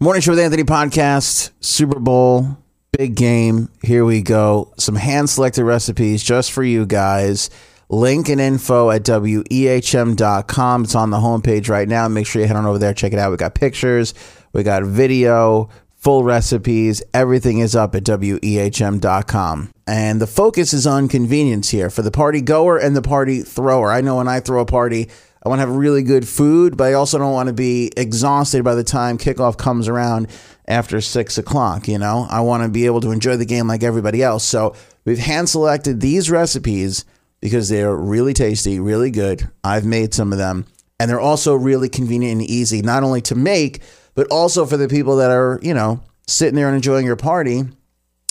Morning Show with Anthony podcast, Super Bowl, big game. Here we go. Some hand selected recipes just for you guys. Link and info at wehm.com. It's on the homepage right now. Make sure you head on over there, check it out. We got pictures, we got video, full recipes. Everything is up at wehm.com. And the focus is on convenience here for the party goer and the party thrower. I know when I throw a party, I want to have really good food, but I also don't want to be exhausted by the time kickoff comes around after six o'clock. You know, I want to be able to enjoy the game like everybody else. So we've hand selected these recipes because they're really tasty, really good. I've made some of them, and they're also really convenient and easy, not only to make, but also for the people that are, you know, sitting there and enjoying your party.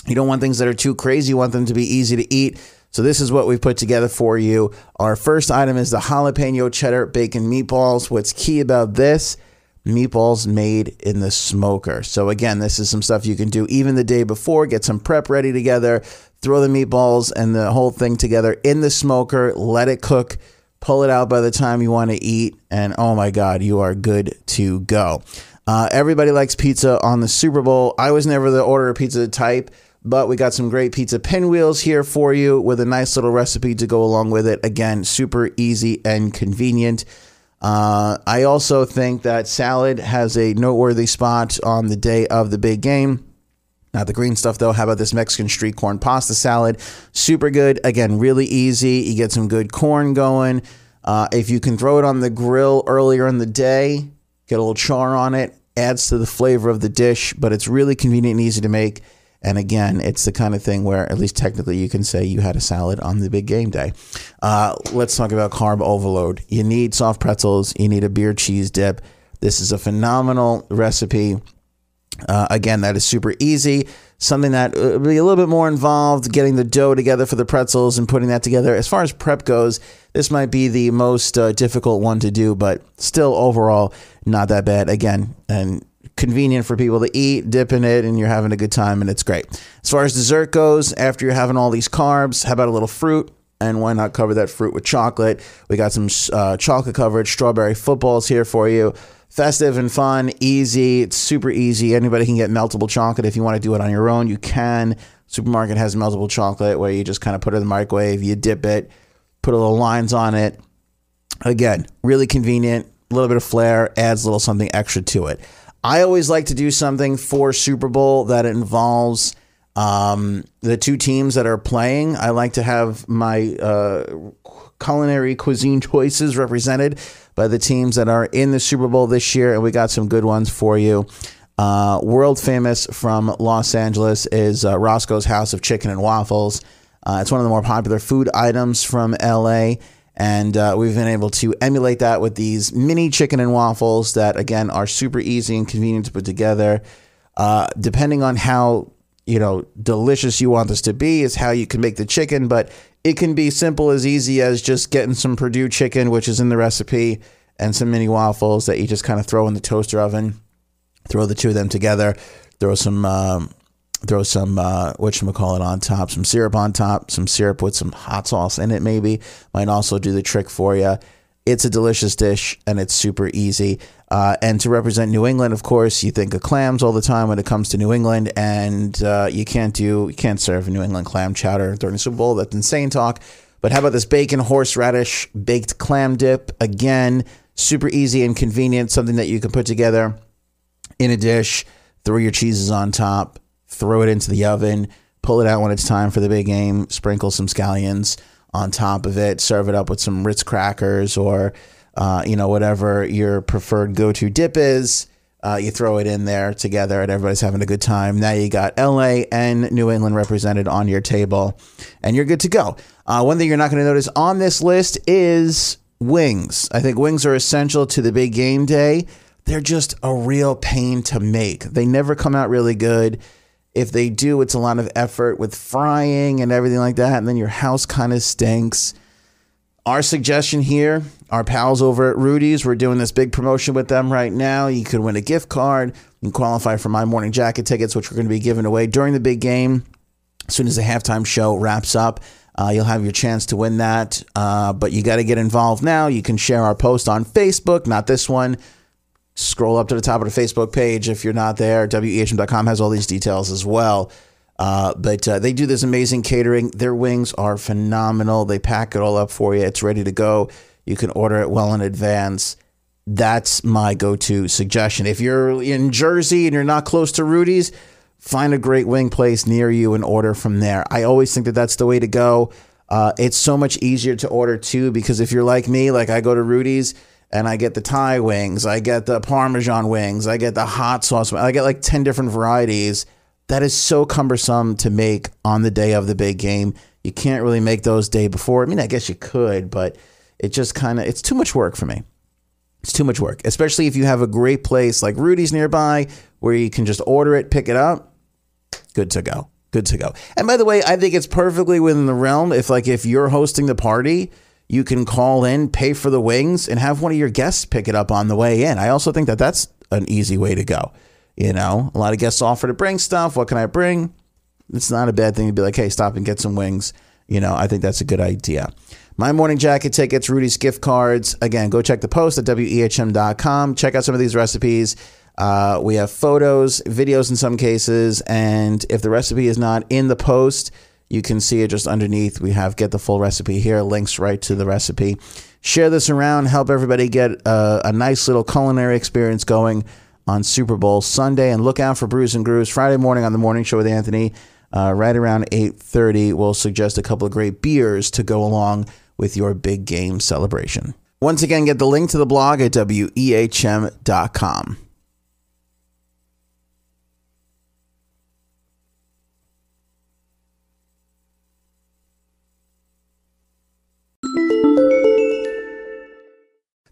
You don't want things that are too crazy. You want them to be easy to eat. So this is what we've put together for you. Our first item is the jalapeno cheddar bacon meatballs. What's key about this? Meatballs made in the smoker. So again, this is some stuff you can do even the day before. Get some prep ready together. Throw the meatballs and the whole thing together in the smoker. Let it cook. Pull it out by the time you want to eat, and oh my God, you are good to go. Uh, everybody likes pizza on the Super Bowl. I was never the order of pizza type. But we got some great pizza pinwheels here for you with a nice little recipe to go along with it. Again, super easy and convenient. Uh, I also think that salad has a noteworthy spot on the day of the big game. Not the green stuff though. How about this Mexican street corn pasta salad? Super good. Again, really easy. You get some good corn going. Uh, if you can throw it on the grill earlier in the day, get a little char on it, adds to the flavor of the dish, but it's really convenient and easy to make. And again, it's the kind of thing where, at least technically, you can say you had a salad on the big game day. Uh, let's talk about carb overload. You need soft pretzels, you need a beer cheese dip. This is a phenomenal recipe. Uh, again, that is super easy. Something that would be a little bit more involved getting the dough together for the pretzels and putting that together. As far as prep goes, this might be the most uh, difficult one to do, but still overall not that bad. Again, and convenient for people to eat, dip in it, and you're having a good time, and it's great. As far as dessert goes, after you're having all these carbs, how about a little fruit? And why not cover that fruit with chocolate? We got some uh, chocolate covered strawberry footballs here for you. Festive and fun, easy. It's super easy. Anybody can get meltable chocolate. If you want to do it on your own, you can. Supermarket has meltable chocolate where you just kind of put it in the microwave, you dip it, put a little lines on it. Again, really convenient. A little bit of flair adds a little something extra to it. I always like to do something for Super Bowl that involves um, the two teams that are playing. I like to have my uh, culinary cuisine choices represented by the teams that are in the Super Bowl this year, and we got some good ones for you. Uh, world famous from Los Angeles is uh, Roscoe's House of Chicken and Waffles. Uh, it's one of the more popular food items from LA. And uh, we've been able to emulate that with these mini chicken and waffles that, again, are super easy and convenient to put together. Uh, depending on how you know delicious you want this to be, is how you can make the chicken. But it can be simple as easy as just getting some Perdue chicken, which is in the recipe, and some mini waffles that you just kind of throw in the toaster oven. Throw the two of them together. Throw some um, throw some uh, what you call it on top, some syrup on top, some syrup with some hot sauce in it. Maybe might also do the trick for you. It's a delicious dish and it's super easy. Uh, and to represent New England, of course, you think of clams all the time when it comes to New England, and uh, you can't do you can't serve New England clam chowder during the Super Bowl. That's insane talk. But how about this bacon horseradish baked clam dip? Again, super easy and convenient. Something that you can put together in a dish. Throw your cheeses on top throw it into the oven, pull it out when it's time for the big game, sprinkle some scallions on top of it, serve it up with some Ritz crackers or, uh, you know, whatever your preferred go to dip is. Uh, you throw it in there together and everybody's having a good time. Now you got LA and New England represented on your table and you're good to go. Uh, one thing you're not going to notice on this list is wings. I think wings are essential to the big game day. they're just a real pain to make. They never come out really good. If they do, it's a lot of effort with frying and everything like that. And then your house kind of stinks. Our suggestion here, our pals over at Rudy's, we're doing this big promotion with them right now. You could win a gift card. Can qualify for my morning jacket tickets, which we're going to be giving away during the big game. As soon as the halftime show wraps up, uh, you'll have your chance to win that. Uh, but you got to get involved now. You can share our post on Facebook, not this one. Scroll up to the top of the Facebook page if you're not there. WEHM.com has all these details as well. Uh, but uh, they do this amazing catering. Their wings are phenomenal. They pack it all up for you. It's ready to go. You can order it well in advance. That's my go-to suggestion. If you're in Jersey and you're not close to Rudy's, find a great wing place near you and order from there. I always think that that's the way to go. Uh, it's so much easier to order too because if you're like me, like I go to Rudy's and I get the Thai wings, I get the Parmesan wings, I get the hot sauce, I get like 10 different varieties that is so cumbersome to make on the day of the big game. You can't really make those day before. I mean, I guess you could, but it just kind of it's too much work for me. It's too much work, especially if you have a great place like Rudy's nearby where you can just order it, pick it up. Good to go. Good to go. And by the way, I think it's perfectly within the realm if like if you're hosting the party, you can call in, pay for the wings and have one of your guests pick it up on the way in. I also think that that's an easy way to go. You know, a lot of guests offer to bring stuff. What can I bring? It's not a bad thing to be like, hey, stop and get some wings. You know, I think that's a good idea. My morning jacket tickets, Rudy's gift cards. Again, go check the post at wehm.com. Check out some of these recipes. Uh, we have photos, videos in some cases, and if the recipe is not in the post, you can see it just underneath. We have get the full recipe here, links right to the recipe. Share this around, help everybody get a, a nice little culinary experience going on Super Bowl Sunday, and look out for Brews and Grooves Friday morning on the morning show with Anthony. Uh, right around 8.30, we'll suggest a couple of great beers to go along with your big game celebration. Once again, get the link to the blog at wehm.com.